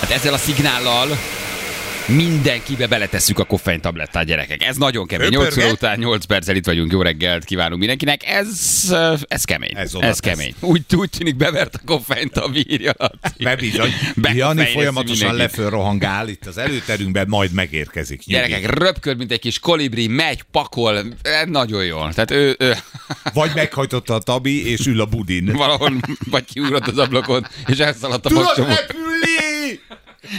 Hát ezzel a szignállal mindenkibe beletesszük a koffein tablettát, gyerekek. Ez nagyon kemény. 8 óra után 8 perccel itt vagyunk. Jó reggelt kívánunk mindenkinek. Ez, ez kemény. Ez Ez, oda ez kemény. Úgy, úgy tűnik bevert a koffeint a bírja. Mert bizony, Jani folyamatosan leföl rohangál itt az előterünkben, majd megérkezik. Nyugi. Gyerekek, röpköd, mint egy kis kolibri, megy, pakol, Eh, nagyon jól. Tehát ő, ő Vagy meghajtotta a tabi, és ül a budin. valahol vagy kiugrott az ablakon, és elszaladt a Tudod!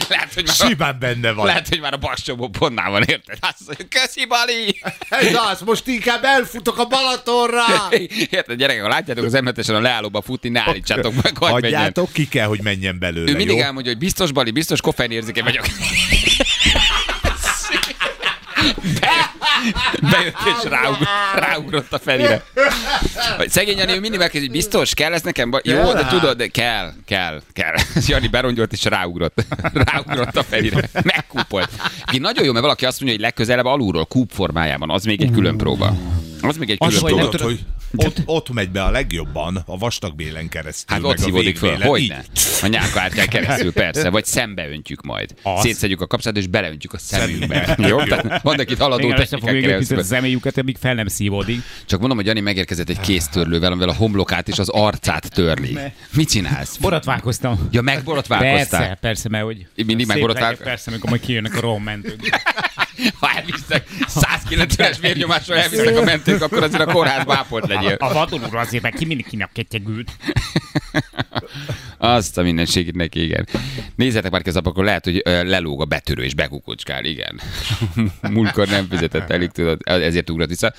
Lehet, hogy már a, Simán benne van. lehet, hogy már a bakcsomó pontnál van, érted? Azt mondja, köszi, Bali! Ez az, most inkább elfutok a Balatonra! Érted, gyerekek, ha látjátok az emletesen a leállóba futni, ne állítsátok meg, hogy menjen. Hagyjátok, ki kell, hogy menjen belőle, Ő mindig jó? elmondja, hogy biztos Bali, biztos koffeinérzékeny vagyok. Be, bejött és ráug, ráugrott a felére. Vagy Szegény Jani, mindig megkezdi, hogy biztos, kell ez nekem? Ba- Jó, de tudod, de kell, kell, kell. Jani berongyolt és ráugrott. Ráugrott a felére. Megkúpolt. Ki nagyon jó, mert valaki azt mondja, hogy legközelebb alulról, kúp formájában. Az még egy külön próba. Az még egy Az, külön hogy próba. Tudod, hogy ott, ott megy be a legjobban, a vastagbélen keresztül. Hát meg ott szívódik föl, hogy? A nyálkártyán keresztül, persze. Vagy szembeöntjük majd. Az. Szétszedjük a kapcsolatot, és beleöntjük a szemünkbe. Jó? Tehát vannak itt haladó technikák a zemélyüket, amíg fel nem szívódik. Csak mondom, hogy Jani megérkezett egy kéztörlővel, amivel a homlokát és az arcát törli. Mit csinálsz? Borotválkoztam. Ja, megborotválkoztál? Persze, persze, mert hogy Mindig szép megborotvál- legyek, Persze, amikor majd kijönnek a rohammentők. Ha elvisznek 190-es vérnyomásra elvisznek a mentők, akkor azért a kórházba ápolt legyél. A vadon úr azért, mert ki mindenkinek ketyegült. Azt a mindenségét neki, igen. Nézzetek már közben, akkor lehet, hogy lelóg a betörő és bekukucskál, igen. Múltkor nem fizetett elég, tudod, ezért ugrott vissza.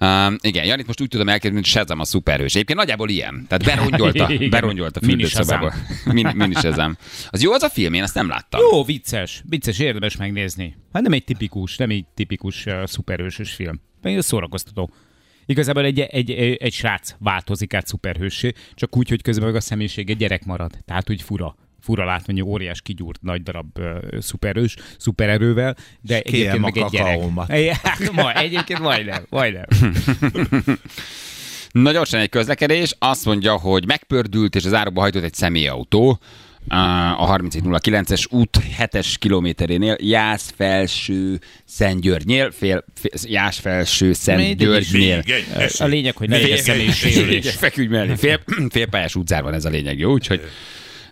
Um, igen, Janit most úgy tudom elkerülni, hogy Shazam a szuperhős. Egyébként nagyjából ilyen. Tehát berongyolta, berongyolta a fürdőszobába. Min, mini Shazam. Az jó az a film, én azt nem láttam. Jó, vicces. Vicces, érdemes megnézni. Hát nem egy tipikus, nem egy tipikus uh, szuperhősös film. Ez szórakoztató. Igazából egy, egy, egy, egy srác változik át szuperhőssé, csak úgy, hogy közben meg a személyisége gyerek marad. Tehát úgy fura. Fura látni, hogy óriás kigyúrt nagy darab uh, szuperhős, szupererővel, de kérjem egyébként meg a egy gyerek. Hát, ma, egyébként majdnem, majdnem. Na gyorsan egy közlekedés, azt mondja, hogy megpördült és az árokba hajtott egy személyautó a 3709-es út 7-es kilométerénél, Jász felső Szentgyörgynél, fél, fél, Jász felső Szentgyörgynél. A lényeg, hogy ne legyen személyi sérülés. Feküdj mellé. Fél, félpályás utcán van ez a lényeg, jó? Úgyhogy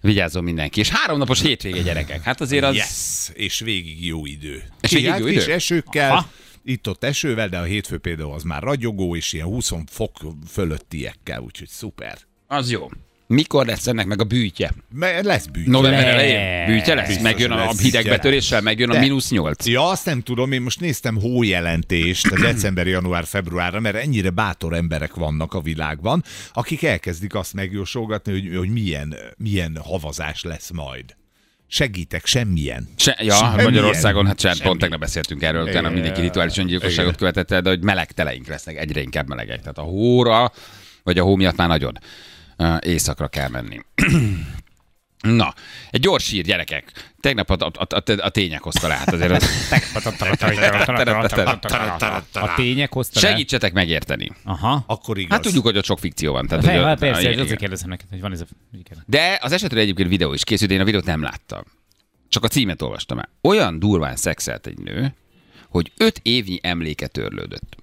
vigyázzon mindenki. És három napos hétvége gyerekek. Hát azért az... Yes, és végig jó idő. És végig jó idő? kis esőkkel, Aha. itt-ott esővel, de a hétfő például az már ragyogó, és ilyen 20 fok fölöttiekkel, úgyhogy szuper. Az jó. Mikor lesz ennek meg a bűtje? Mert lesz bűt. November elején? Bűtje lesz? Biztos, Megjön a lesz. hidegbetöréssel, megjön a De. mínusz nyolc. Ja, azt nem tudom, én most néztem hójelentést a december, január, februárra, mert ennyire bátor emberek vannak a világban, akik elkezdik azt megjósolgatni, hogy, hogy milyen, milyen havazás lesz majd. Segítek, semmilyen. Se, ja, Semmilyen. Magyarországon, hát sem, pont tegnap beszéltünk erről, utána mindenki rituális öngyilkosságot követett el, de hogy meleg teleink lesznek, egyre inkább melegek. Tehát a hóra, vagy a hó miatt már nagyon éjszakra kell menni. Na, egy gyors sír, gyerekek. Tegnap a, a, a, a, tények hozta le, hát azért az... A tények hozta le? Segítsetek megérteni. Aha. Akkor igaz. Hát tudjuk, hogy ott sok fikció van. Tehát, hogy, hát persze, igen, azért kérdezem neked, hogy van ez a... De az esetről egyébként videó is készült, én a videót nem láttam. Csak a címet olvastam el. Olyan durván szexelt egy nő, hogy öt évnyi emléke törlődött.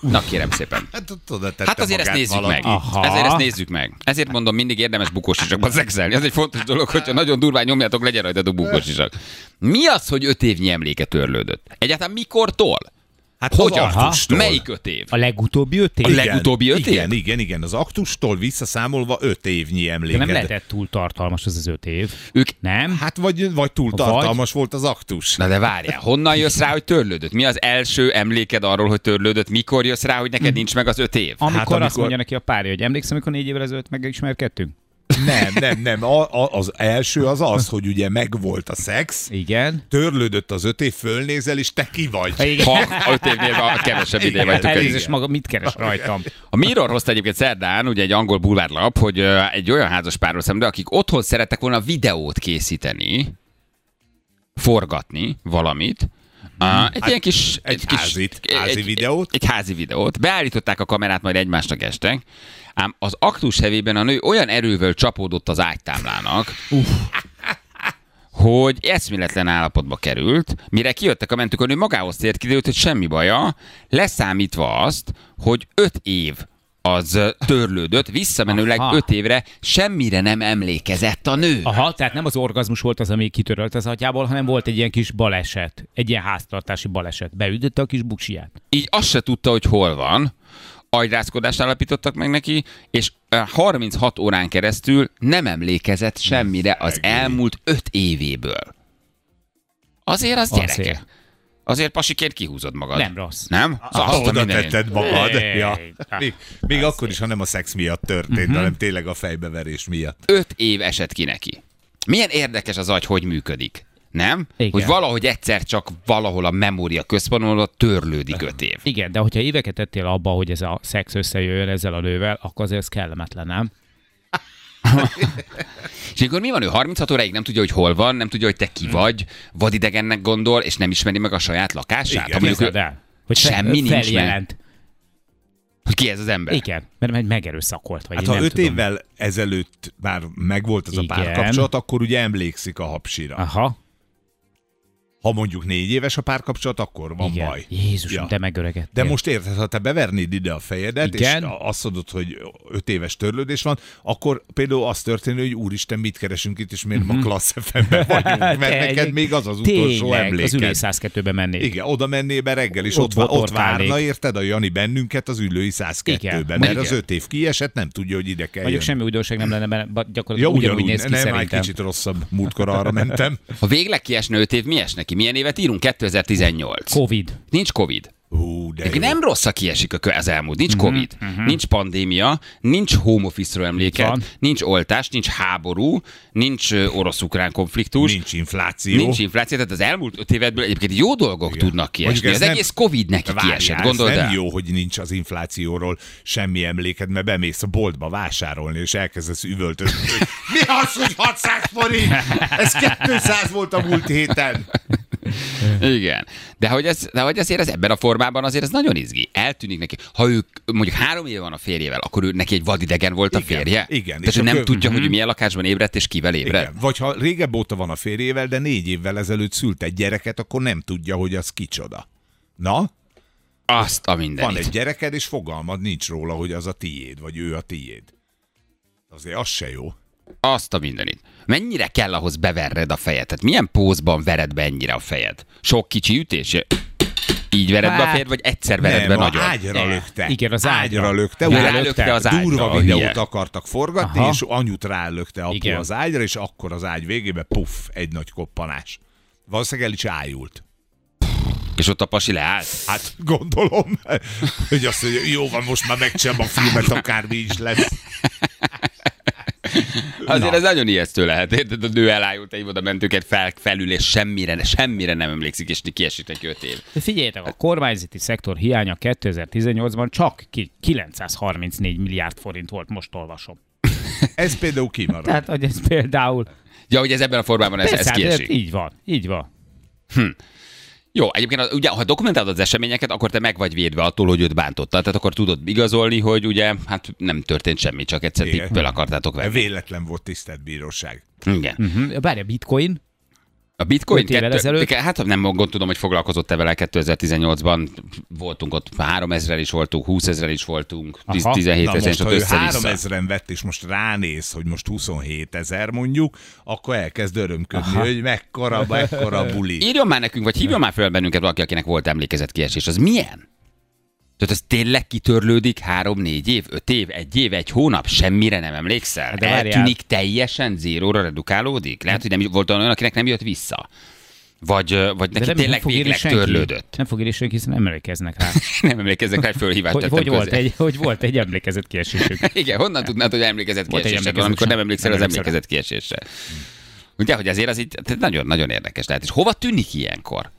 Na kérem szépen. Hát, tudod, Hát azért ezt nézzük valaki. meg. Aha. Ezért ezt nézzük meg. Ezért mondom, mindig érdemes bukósisakban szexelni. Az egy fontos dolog, hogyha nagyon durván nyomjátok, legyen rajtatok bukósisak. Mi az, hogy öt évnyi emléke törlődött? Egyáltalán mikortól? Hát Hogyan? az aktustól. Melyik öt év? A legutóbbi öt év? A legutóbbi öt igen, év? Igen, igen, az aktustól visszaszámolva öt évnyi De emléked. nem lehetett túl tartalmas az az öt év. Ők Nem? Hát vagy, vagy túl Vagy- tartalmas volt az aktus. Na de várjál, honnan jössz rá, hogy törlődött? Mi az első emléked arról, hogy törlődött? Mikor jössz rá, hogy neked nincs meg az öt év? Amikor, Hát, azt amikor- mondja neki a párja, hogy emlékszem, amikor négy évvel ezelőtt megismerkedtünk? Nem, nem, nem. A, a, az első az az, hogy ugye megvolt a szex, Igen. törlődött az öt év, fölnézel, és te ki vagy. Igen. Ha öt évnél a kevesebb ideje vagytok Elnézést maga, mit keres rajtam? A Mirror hozta egyébként szerdán, ugye egy angol bulvárlap, hogy egy olyan házas párról szemben, akik otthon szerettek volna videót készíteni, forgatni valamit, Ah, egy ilyen kis... Hát, egy házit, házi egy, videót. Egy, egy házi videót. Beállították a kamerát, majd egymásnak estek. Ám az aktus hevében a nő olyan erővel csapódott az ágytámlának, hogy eszméletlen állapotba került, mire kijöttek a mentők, a nő magához tért, kiderült, hogy semmi baja, leszámítva azt, hogy öt év az törlődött, visszamenőleg Aha. öt évre semmire nem emlékezett a nő. Aha, tehát nem az orgazmus volt az, ami kitörölt az atyából, hanem volt egy ilyen kis baleset, egy ilyen háztartási baleset. Beütötte a kis buksiját. így azt se tudta, hogy hol van. Agyrázkodást állapítottak meg neki, és ö, 36 órán keresztül nem emlékezett semmire az elmúlt 5 évéből. Azért az gyereke. Azért. Azért pasiként kihúzod magad. Nem rossz. Nem? Ah, Azt a oda tetted magad. Hey. Ja. Még, még akkor is, ha nem a szex miatt történt, uh-huh. hanem tényleg a fejbeverés miatt. Öt év esett ki neki. Milyen érdekes az agy, hogy működik. Nem? Igen. Hogy valahogy egyszer csak valahol a memória központból törlődik öt év. Igen, de hogyha éveket tettél abba, hogy ez a szex összejöjjön ezzel a nővel, akkor azért ez kellemetlen, nem? És akkor mi van? Ő 36 óráig nem tudja, hogy hol van, nem tudja, hogy te ki vagy, vadidegennek gondol, és nem ismeri meg a saját lakását. Igen, mondjuk, el, hogy semmi nincs meg. feljelent. hogy ki ez az ember. Igen, mert meg megerőszakolt, vagy Hát én ha nem öt tudom. évvel ezelőtt már megvolt az a Igen. párkapcsolat, akkor ugye emlékszik a hapsira. Aha, Ha mondjuk négy éves a párkapcsolat, akkor van igen. baj. Jézusom, Ja. te megöregedtél. De most érted, ha te bevernéd ide a fejedet, Igen. és azt mondod, hogy öt éves törlődés van, akkor például az történő, hogy úristen, mit keresünk itt, és miért ma klassz FM-ben vagyunk, mert Te neked egy- még az az utolsó Tényleg, az ülő emléked. 102-ben mennék. Igen, oda mennél be reggel, és Ott ott, ott, várna, érted, a Jani bennünket az ülői 102-ben, Igen. mert az öt év kiesett, nem tudja, hogy ide kell Mondjuk semmi újdonság nem lenne benne, ba- Ja, gyakorlatilag ugyanúgy ugyanúgy, néz ki nem, már egy szerintem. kicsit rosszabb múltkor arra mentem. Ha végleg kiesne 5 év, mi es neki? Milyen évet írunk? 2018. Covid. Nincs Covid. Hú, de jó. nem rossz, ha kiesik a kö- az elmúlt. Nincs Covid, nincs pandémia, nincs home office-ról van. emléket, nincs oltás, nincs háború, nincs orosz-ukrán konfliktus. Nincs infláció. Nincs infláció, tehát az elmúlt öt évedből egyébként jó dolgok Igen. tudnak kiesni. Az nem- egész Covid neki Várjál, kiesett, gondold nem el. jó, hogy nincs az inflációról semmi emléked, mert bemész a boltba vásárolni, és elkezdesz üvöltözni, hogy mi az, hogy 600 forint? Ez 200 volt a múlt héten. Igen. De hogy, ez, de hogy azért ez ebben a formában azért ez nagyon izgi. Eltűnik neki. Ha ők mondjuk három éve van a férjével, akkor ő neki egy vadidegen volt a Igen, férje? igen. Tehát És ő nem akkor- tudja, hogy ő milyen lakásban ébredt és kivel ébredt? Igen. Vagy ha régebb óta van a férjével, de négy évvel ezelőtt szült egy gyereket, akkor nem tudja, hogy az kicsoda. Na, Azt a van mindenit. egy gyereked, és fogalmad nincs róla, hogy az a tiéd, vagy ő a tiéd. Azért az se jó. Azt a mindenit. Mennyire kell ahhoz beverred a fejed? Tehát milyen pózban vered be ennyire a fejed? Sok kicsi ütés? Így vered be a Hát, fejed, vagy egyszer vered be nem, nagyon? a ágyra Ne. lökte. Igen, az ágyra. ágyra lökte. Ja, ugye rálökte az ágyra, Durva videót akartak forgatni, Aha. és anyut rálökte apu Igen. az ágyra, és akkor az ágy végébe puff, egy nagy koppanás. Valószínűleg el is ájult. És ott a pasi leállt? Hát gondolom, hogy azt mondja, jó van, most már megcsinálom a filmet, akármi is lesz. Azért Na. ez nagyon ijesztő lehet. Érted? A nő elájult egy oda mentőket fel, felül, és semmire, semmire nem emlékszik, és kiesik neki öt év. De figyeljetek, a kormányzati szektor hiánya 2018-ban csak ki- 934 milliárd forint volt, most olvasom. Ez például kimarad. Tehát, hogy ez például... Ja, hogy ez ebben a formában ez, ez Persze, hát kiesik. így van, így van. Jó, egyébként ugye, ha dokumentálod az eseményeket, akkor te meg vagy védve attól, hogy őt bántottad. Tehát akkor tudod igazolni, hogy ugye hát nem történt semmi, csak egyszer ti Igen. föl akartátok venni. Véletlen volt tisztelt bíróság. Igen. Uh-huh. Bárja, bitcoin, A bitcoin, Öt évvel ezelőtt? hát nem gondolom, hogy foglalkozott-e vele 2018-ban. Voltunk ott 3000 is voltunk, 20 ezer is voltunk, 10, Aha. 17 Na ezer, és ott össze-vissza. 3000-en vett, és most ránéz, hogy most 27 ezer mondjuk, akkor elkezd örömködni, Aha. hogy mekkora, mekkora buli. Írjon már nekünk, vagy hívjon már föl bennünket valaki, akinek volt emlékezetkiesés. Az milyen? Tehát ez tényleg kitörlődik három-négy év, öt év, egy év, egy hónap, semmire nem emlékszel? De várjál. Eltűnik teljesen, zéróra redukálódik? Lehet, hogy nem volt olyan, akinek nem jött vissza. Vagy, vagy neki nem- tényleg végleg törlődött. Nem fog írni senki, hiszen nem emlékeznek rá. Nem emlékeznek rá, fölhívást hogy, hogy, volt egy, hogy volt egy emlékezett kiesésük. Igen, honnan tudnád, hogy egy kiesésre van, emlékezet amikor nem emlékszel Nem az emlékezett kiesésre. Ugye, hogy azért az így nagyon-nagyon érdekes lehet. És hova tűnik ilyenkor?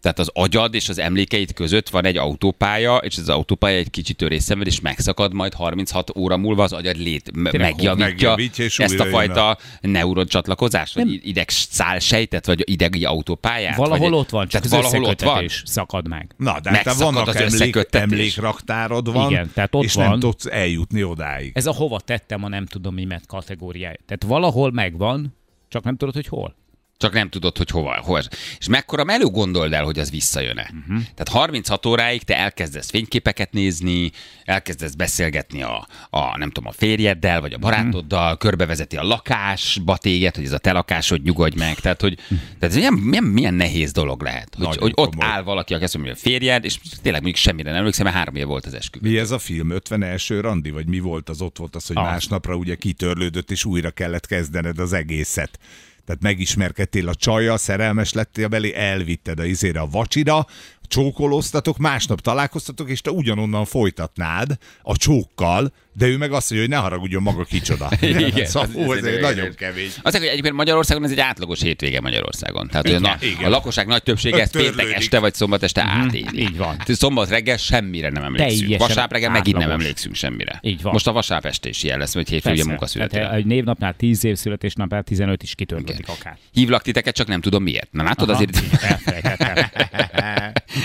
Tehát az agyad és az emlékeid között van egy autópálya, és ez az autópálya egy kicsit törészemvel, és megszakad, majd 36 óra múlva az agyad lét, me- megjavítja megjavítja, és ezt a fajta neuroncsatlakozást, vagy ideg szál sejtet, vagy idegi autópályát. Valahol vagy, ott van, csak az tehát valahol ott van. szakad meg. Na, de hát vannak az emlék, emlékraktárod van, Igen, tehát ott és van. nem tudsz eljutni odáig. Ez a hova tettem a nem tudom mimet kategóriája. Tehát valahol megvan, csak nem tudod, hogy hol. Csak nem tudod, hogy hova, hova. És mekkora melő gondold el, hogy az visszajön-e. Mhm. Uh-huh. Tehát 36 óráig te elkezdesz fényképeket nézni, elkezdesz beszélgetni a, a nem tudom, a férjeddel, vagy a barátoddal, uh-huh. körbevezeti a lakásba téged, hogy ez a te lakásod, nyugodj meg. Tehát, hogy tehát ez milyen, milyen, milyen nehéz dolog lehet, hogy, Nagyon hogy ott komoly. áll valaki, aki azt mondja, hogy a férjed, és tényleg még semmire nem emlékszem, mert három év volt az esküvő. Mi ez a film? 50 első randi? Vagy mi volt az? Ott volt az, hogy Az. másnapra ugye kitörlődött, és újra kellett kezdened az egészet. Tehát megismerkedtél a csajjal, szerelmes lettél belé, elvitted a izére a vacsira, csókolóztatok, másnap találkoztatok, és te ugyanonnan folytatnád a csókkal, de ő meg azt mondja, hogy ne haragudjon maga kicsoda. Igen, szóval, ez ez egy- nagyon kemény. Az, hogy egyébként Magyarországon ez egy átlagos hétvége Magyarországon. Tehát Igen, igen, a, igen. a lakosság nagy többsége ezt péntek este vagy szombat este átéli. Mhm, így van. Tehát Szombat reggel semmire nem emlékszünk. Teljesen Vasárnap reggel megint nem átlagos. emlékszünk semmire. Így van. Most a vasárnap este is ilyen lesz, hogy hétfő ugye Persze. munkaszületére. Tehát egy névnapnál 10 év, születésnapnál 15 is kitöltődik akár. Hívlak titeket, csak nem tudom miért. Na látod, Aha, azért.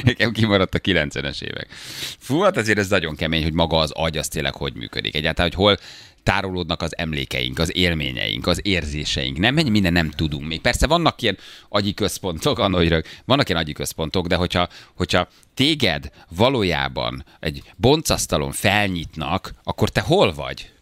nekem kimaradt a 90-es évek. Fú, hát azért ez nagyon kemény, hogy maga az agy az tényleg hogy működik. Egyáltalán, hogy hol tárolódnak az emlékeink, az élményeink, az érzéseink. Nem, mennyi minden nem tudunk még. Persze vannak ilyen agyi központok, annoira, vannak ilyen agyi központok, de hogyha, hogyha téged valójában egy boncasztalon felnyitnak, akkor te hol vagy?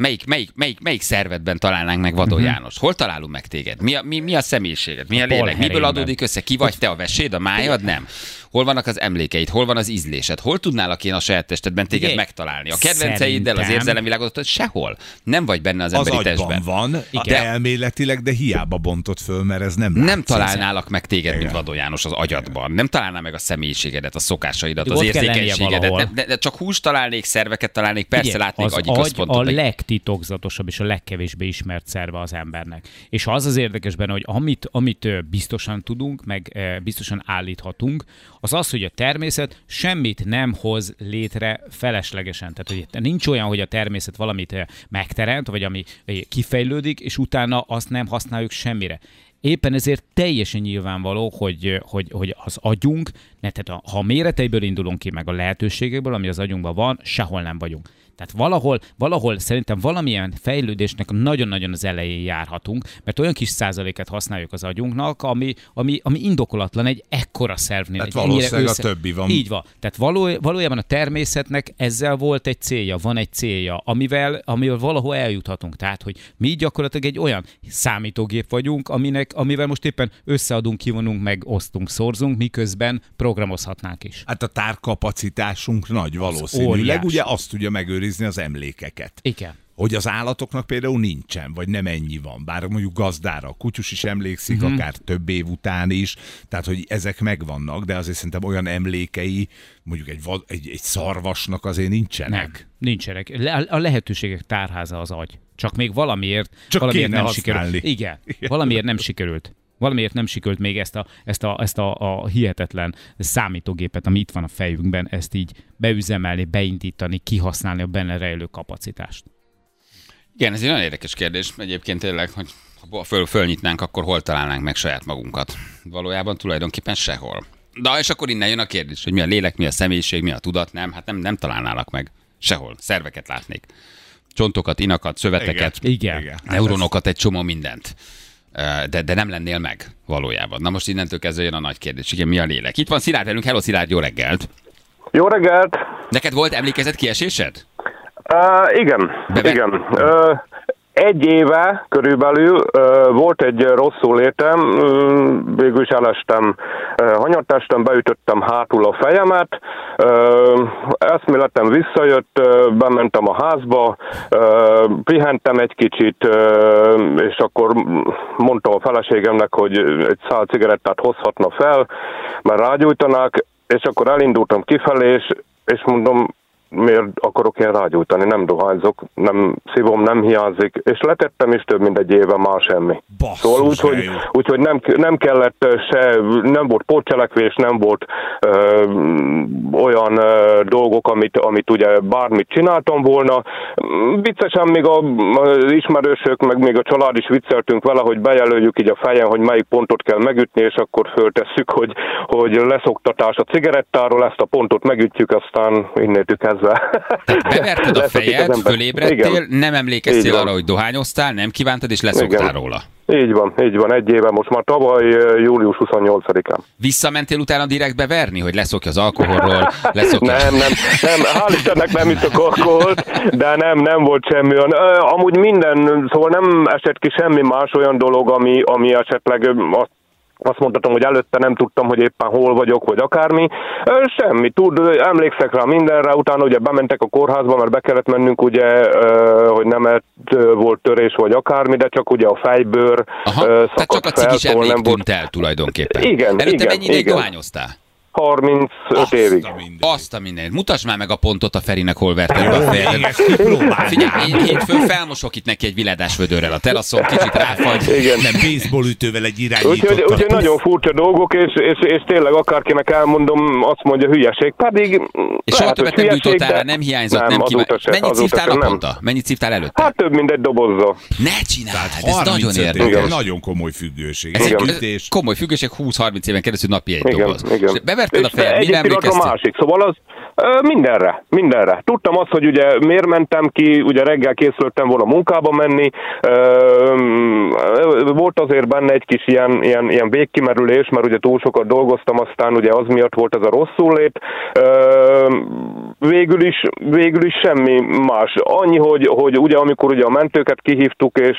Melyik, melyik, melyik, melyik szervedben találnánk meg Vadó János? Hol találunk meg téged? Mi a, mi, mi a személyiséged? Mi a lélek? Miből adódik össze? Ki vagy te a veséd, a májad? Nem. Hol vannak az emlékeid? Hol van az ízlésed? Hol tudnálak én a saját testedben téged Ugye, megtalálni? A kedvenceiddel, az érzelemvilágot? Sehol. Nem vagy benne az emberi testben. van, Igen. elméletileg, de hiába bontott föl, mert ez nem Nem találnálak meg téged, mint Igen. Vadó János az agyadban. Nem találnál meg a személyiségedet, a szokásaidat, De az érzékenységedet. De, de, de csak húst találnék, szerveket találnék, persze Figyelj, látnék agyi agy központot. a legtitokzatosabb és a legkevésbé ismert szerve az embernek. És az az érdekes benne, hogy amit, amit biztosan tudunk, meg biztosan állíthatunk, az az, hogy a természet semmit nem hoz létre feleslegesen. Tehát, hogy nincs olyan, hogy a természet valamit megteremt, vagy ami kifejlődik, és utána azt nem használjuk semmire. Éppen ezért teljesen nyilvánvaló, hogy, hogy, hogy az agyunk, ne, tehát a, ha a méreteiből indulunk ki, meg a lehetőségekből, ami az agyunkban van, sehol nem vagyunk. Tehát valahol, valahol szerintem valamilyen fejlődésnek nagyon-nagyon az elején járhatunk, mert olyan kis százaléket használjuk az agyunknak, ami, ami, ami indokolatlan egy ekkora szervnél. Tehát valószínűleg a többi van. Így van. Tehát való, valójában a természetnek ezzel volt egy célja, van egy célja, amivel, amivel valahol eljuthatunk. Tehát, hogy mi gyakorlatilag egy olyan számítógép vagyunk, aminek, amivel most éppen összeadunk, kivonunk, meg osztunk, szorzunk, miközben programozhatnánk is. Hát a tárkapacitásunk nagy valószínűleg, óriás. ugye azt tudja megőrizni az emlékeket. Igen. Hogy az állatoknak például nincsen, vagy nem ennyi van. Bár mondjuk gazdára a kutyus is emlékszik, mm-hmm. akár több év után is, tehát hogy ezek megvannak, de azért szerintem olyan emlékei, mondjuk egy, vad, egy, egy szarvasnak azért nincsenek. Nem, nincsenek. Le- A lehetőségek tárháza az agy. Csak még valamiért, Csak valamiért nem használni. sikerült. Igen, valamiért nem sikerült. Valamiért nem sikerült még ezt a, ezt a, ezt a, a hihetetlen számítógépet, ami itt van a fejünkben, ezt így beüzemelni, beindítani, kihasználni a benne rejlő kapacitást. Igen, ez egy nagyon érdekes kérdés egyébként tényleg, hogy ha föl, fölnyitnánk, akkor hol találnánk meg saját magunkat? Valójában tulajdonképpen sehol. De és akkor innen jön a kérdés, hogy mi a lélek, mi a személyiség, mi a tudat, nem? Hát nem, nem találnálak meg. Sehol. Szerveket látnék. Csontokat, inakat, szöveteket, Igen. Igen. neuronokat, egy csomó mindent. De, de nem lennél meg valójában. Na most innentől kezdve jön a nagy kérdés. Igen, mi a lélek? Itt van Szilárd velünk. Hello Szilárd, jó reggelt! Jó reggelt! Neked volt emlékezet kiesésed? Uh, igen, Bebe- igen. Uh, egy éve körülbelül volt egy rosszul uh, végül is elestem, hanyattestem, beütöttem hátul a fejemet, eszméletem visszajött, bementem a házba, pihentem egy kicsit, és akkor mondtam a feleségemnek, hogy egy szál cigarettát hozhatna fel, mert rágyújtanák, és akkor elindultam kifelé, és, és mondom, miért akarok én rágyújtani, nem dohányzok, nem szívom, nem hiányzik, és letettem is több mint egy éve már semmi. Basszus, szóval úgy, hogy, de jó. úgy, hogy nem, nem kellett se, nem volt pótcselekvés, nem volt ö, olyan ö, dolgok, amit, amit ugye bármit csináltam volna. Viccesen még a, az ismerősök, meg még a család is vicceltünk vele, hogy bejelöljük így a fejen, hogy melyik pontot kell megütni, és akkor föltesszük, hogy, hogy leszoktatás a cigarettáról, ezt a pontot megütjük, aztán innétől kezdve. Beverted a fejed, fölébredtél, Igen. nem emlékeztél arra, hogy dohányoztál, nem kívántad, és leszoktál Igen. róla. Így van, így van, egy éve, most már tavaly július 28-án. Visszamentél utána direkt beverni, hogy leszokja az alkoholról, leszokja... Nem, nem, nem, hál' Istennek nem iszok alkoholt, de nem, nem volt semmi olyan. Amúgy minden, szóval nem esett ki semmi más olyan dolog, ami, ami esetleg azt azt mondhatom, hogy előtte nem tudtam, hogy éppen hol vagyok, vagy akármi. Semmi, tud, emlékszek rá mindenre, utána ugye bementek a kórházba, mert be kellett mennünk ugye, hogy nem volt törés, vagy akármi, de csak ugye a fejbőr Aha, ö, tehát csak szakadt a fel, szóval emlék nem volt el tulajdonképpen. Igen, Előtte igen, mennyi ideig dohányoztál? 35 évig. Azt a mindenit. Azt a mindent. Mutasd már meg a pontot a Ferinek, hol verted be a fejedet. Figyelj, én hétfőn felmosok itt neki egy viledás vödörrel a teraszon, kicsit ráfagy. Igen. Nem baseball ütővel egy Úgyhogy, irányítottat. úgyhogy nagyon furcsa dolgok, és, és, és tényleg akárkinek elmondom, azt mondja hülyeség, pedig És soha többet hogy nem hülyeség, gyújtottál rá, de nem hiányzott, nem, nem kíván... se, Mennyit szívtál naponta? Mennyit szívtál előtte? Hát több, mint egy dobozza. Ne csináld, Tehát ez nagyon 35 érdekes. Nagyon komoly függőség. Ez egy Ütés. komoly függőség, 20-30 éven keresztül napi egy doboz. igen. És Beverted a fejed, mire pillanatra a emlékeztél? másik, szóval az mindenre, mindenre. Tudtam azt, hogy ugye miért mentem ki, ugye reggel készültem volna munkába menni, volt azért benne egy kis ilyen, ilyen, ilyen végkimerülés, mert ugye túl sokat dolgoztam, aztán ugye az miatt volt ez a rosszul lét. Végül is, végül is semmi más. Annyi, hogy, hogy ugye amikor ugye a mentőket kihívtuk, és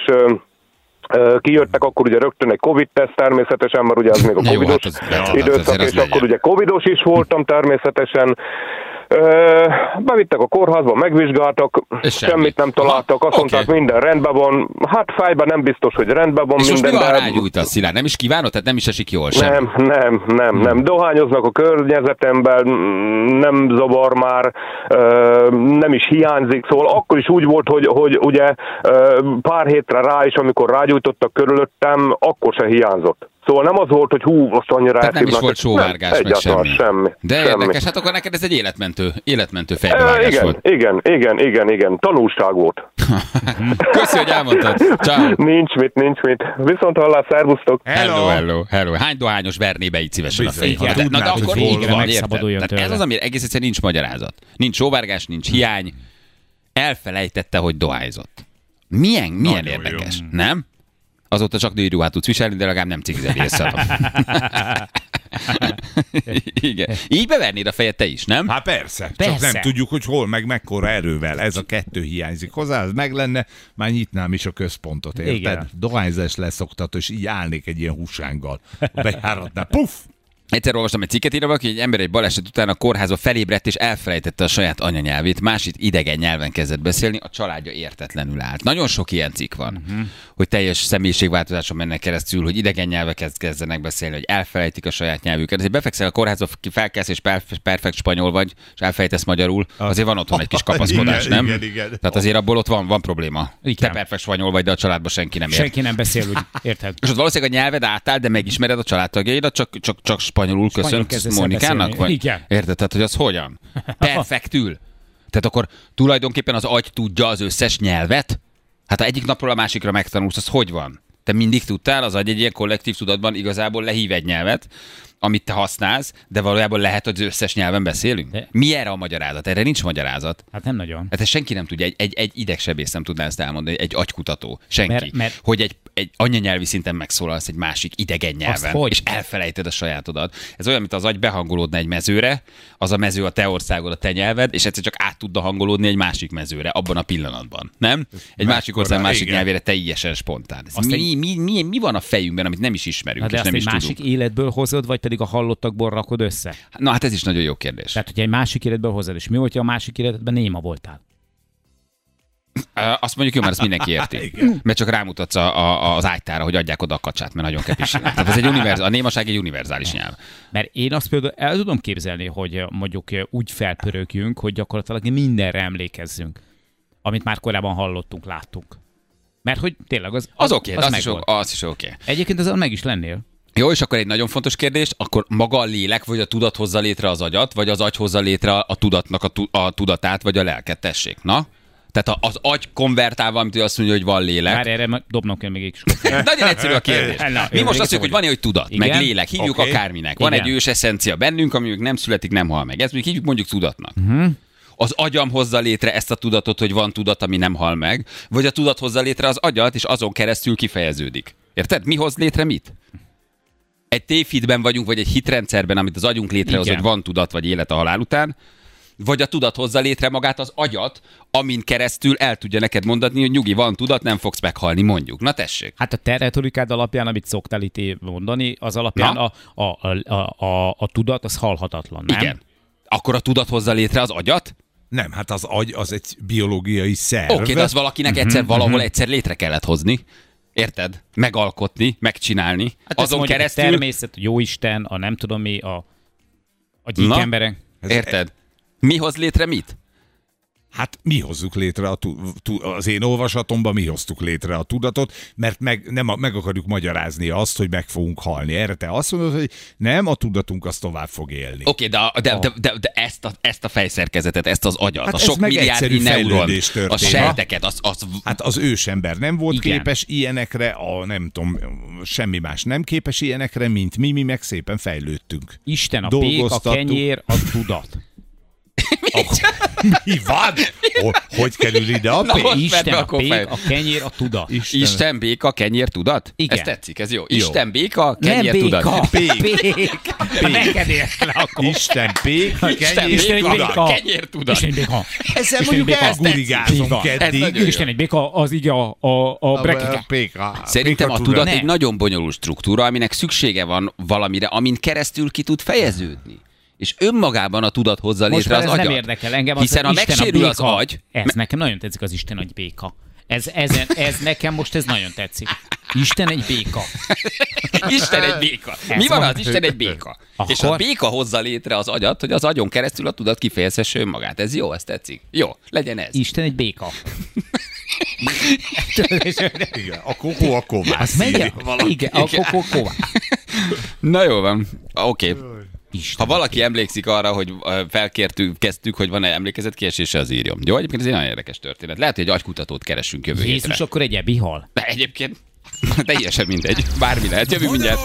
kijöttek, akkor ugye rögtön egy Covid-teszt természetesen, mert ugye az még a Na jó, Covidos hát az- hát időszak, az és akkor ugye Covidos is voltam természetesen. Bevittek a kórházba, megvizsgáltak, És semmi. semmit nem találtak, azt mondták, oké. minden rendben van. Hát fájban nem biztos, hogy rendben van És most mi minden, van de rágyújtasz, Szilárd? Nem is kívánod? Tehát nem is esik jól sem? nem, nem, nem, Hmm. nem. Dohányoznak a környezetemben, nem zavar már, nem is hiányzik, szóval akkor is úgy volt, hogy, hogy ugye pár hétre rá is, amikor rágyújtottak körülöttem, akkor se hiányzott. Szóval nem az volt, hogy hú, most annyira Tehát nem is volt sóvárgás, meg semmi. semmi. De semmi. érdekes, hát akkor neked ez egy életmentő, életmentő Ö, fejbevágás igen, volt. igen, igen, igen, igen, tanulság volt. Köszi, hogy elmondtad. Ciao. Nincs mit, nincs mit. Viszont hallás, szervusztok! Hello, hello, hello. Hány dohányos verné be így szívesen a Bizony, fejét? ha Na, de- akkor így van. érted? Ez az, ami egész egyszerűen nincs magyarázat. Nincs sóvárgás, nincs hiány. Elfelejtette, hogy dohányzott. Milyen, milyen Nagyon érdekes, jó. nem? Azóta csak női ruhát tudsz viselni, de legalább nem cigizeli össze. Igen. Így bevernéd a fejed te is, nem? Hát persze, Persze. csak nem tudjuk, hogy hol, meg mekkora erővel. Ez a kettő hiányzik hozzá, ez meg lenne, már nyitnám is a központot, érted? Igen. Dohányzás leszoktató, és így állnék egy ilyen húsánggal. Bejáratnál, puff! Egyszer olvastam egy cikket írva, hogy egy ember egy baleset után a kórházba felébredt és elfelejtette a saját anyanyelvét, másik idegen nyelven kezdett beszélni, a családja értetlenül állt. Nagyon sok ilyen cikk van, uh-huh. hogy teljes személyiségváltozáson mennek keresztül, hogy idegen nyelveket kezdenek beszélni, hogy elfelejtik a saját nyelvüket. Ezért befekszel a kórházba, felkelsz és perf- perfekt spanyol vagy, és elfelejtesz magyarul, azért van otthon egy kis kapaszkodás, Igen, nem? igen, igen. Tehát azért abból ott van, van probléma. Igen. Te perfekt spanyol vagy, de a családban senki nem ért. Senki nem beszél úgy, érted? És ott valószínűleg a nyelved átáll, de megismered a családtagjaidat, csak, csak, csak spanyolul kezdesz el Monikának? Vagy? Igen. Érted? Tehát, hogy az hogyan? Perfektül. Tehát akkor tulajdonképpen az agy tudja az összes nyelvet? Hát ha egyik napról a másikra megtanulsz, az hogy van? Te mindig tudtál, az agy egy ilyen kollektív tudatban igazából lehív egy nyelvet, amit te használsz, de valójában lehet, hogy az összes nyelven beszélünk? De- Mi erre a magyarázat? Erre nincs magyarázat. Hát nem nagyon. Hát ezt senki nem tudja, egy, egy, egy idegsebész nem tudná ezt elmondani, egy agykutató, senki. Mert- mert- Hogy egy, egy anyanyelvi szinten megszólalsz egy másik idegen nyelven, hogy? és elfelejted a sajátodat. Ez olyan, mint az agy behangolódna egy mezőre, az a mező a te országod, a te nyelved, és egyszer csak át tudna hangolódni egy másik mezőre, abban a pillanatban. Nem? Egy másik ország másik igen. nyelvére teljesen spontán. Ez mi, egy- mi, mi, mi, van a fejünkben, amit nem is ismerünk, de és azt nem egy is másik tudunk? életből hozod, vagy pedig a hallottakból rakod össze? Na hát ez is nagyon jó kérdés. Tehát, hogyha egy másik életből hozod, és mi volt, ha a másik életedben néma voltál? Azt mondjuk jó, mert ezt mindenki érti. Mert csak rámutatsz a, a, az ágytára, hogy adják oda a kacsát, mert nagyon kepis. Tehát ez egy univerz, a némaság egy univerzális nyelv. Mert én azt például el tudom képzelni, hogy mondjuk úgy felpörögjünk, hogy gyakorlatilag mindenre emlékezzünk, amit már korábban hallottunk, láttunk. Mert hogy tényleg az, Az oké, az, az, is, megvolt. o- az is oké. Egyébként azon meg is lennél. Jó, és akkor egy nagyon fontos kérdés, akkor maga a lélek, vagy a tudat hozza létre az agyat, vagy az agy hozza létre a tudatnak a, tu- a tudatát, vagy a lelket, tessék, na? Tehát az agy konvertálva, amit azt mondja, hogy van lélek. Már erre dobnom kell még egy Nagyon egyszerű a kérdés. Na, Mi most azt mondjuk, hogy van-e, hogy tudat, Igen. meg lélek, hívjuk Oké. akárminek. Van Igen. egy ős eszencia bennünk, ami még nem születik, nem hal meg. Ezt még hívjuk mondjuk tudatnak. Mhm. Az agyam hozza létre ezt a tudatot, hogy van tudat, ami nem hal meg, vagy a tudat hozza létre az agyat, és azon keresztül kifejeződik. Érted? Mi hoz létre mit? Egy tévhitben vagyunk, vagy egy hitrendszerben, amit az agyunk létrehoz, Igen. hogy van tudat, vagy élet a halál után, vagy a tudat hozza létre magát az agyat, amin keresztül el tudja neked mondani, hogy nyugi, van tudat, nem fogsz meghalni, mondjuk. Na tessék. Hát a te retorikád alapján, amit szoktál itt mondani, az alapján Na? a, a, a, a, a, a tudat az halhatatlan, nem? Igen. Akkor a tudat hozza létre az agyat? Nem, hát az agy az egy biológiai szerv. Oké, de az valakinek Mhm, egyszer valahol egyszer létre kellett hozni. Érted? Megalkotni, megcsinálni. Hát Azon keresztül... A természet, a jóisten, a nem tudom mi, a, a gyík Na? emberek. Érted? Mi hoz létre mit? Hát mi hozzuk létre a az én olvasatomban mi hoztuk létre a tudatot, mert meg, nem a, meg akarjuk magyarázni azt, hogy meg fogunk halni. Erre te azt mondod, hogy nem, a tudatunk az tovább fog élni. Oké, de, a- de, de, de, de ezt, a, ezt a fejszerkezetet, ezt az agyat, Hát a sok milliárdnyi egyszerű neuron, a sejteket, az, az Hát az ősember nem volt Igen. Képes ilyenekre, a nem tudom, semmi más nem képes ilyenekre, mint mi, mi meg szépen fejlődtünk. Isten, a pék, a kenyér, a tudat. Mi van? Hogy, hogy kerül ide a Na, most Isten, a pék, a kenyér, a tudat. Isten, béka, kenyér, tudat? Igen. Ez tetszik, ez jó. Isten, béka, kenyér, nem tudat. béka, Pék. pék. Ha neked ért le, akkor. Isten pék, Isten, kenyér, Isten béka, kenyér, tudat. Isten béka. Ezzel Isten mondjuk elgurigázunk eddig. Isten egy béka, az így a, a, a brekike. Péka. Szerintem a tudat egy nagyon bonyolult struktúra, aminek szüksége van valamire, amin keresztül ki tud fejeződni. És önmagában a tudat hozza Most létre már az ez agyat. nem érdekel engem. Az Hiszen ha Isten megsérül a az agy, Ez nekem nagyon tetszik az Isten egy béka. Ez, ezen, ez nekem most ez nagyon tetszik. Isten egy béka. Isten egy béka. Ez Mi van az? Isten egy béka. Akkor? És a béka hozza létre az agyat, hogy az agyon keresztül a tudat kifejezhesse önmagát. Ez jó, ez tetszik. Jó, legyen ez. Isten egy béka. Igen, a kokó a kovász. Az megy? Igen, a kokó Na jó van. Oké. Isten. Ha valaki emlékszik arra, hogy felkértük, kezdtük, hogy van-e emlékezetkiesése, az írjon. Jó, egyébként ez egy nagyon érdekes történet. Lehet, hogy egy agykutatót keresünk jövő Jézus hétre. akkor egy ebi hal. De egyébként teljesen mindegy. Bármi lehet. Jövő mindjárt.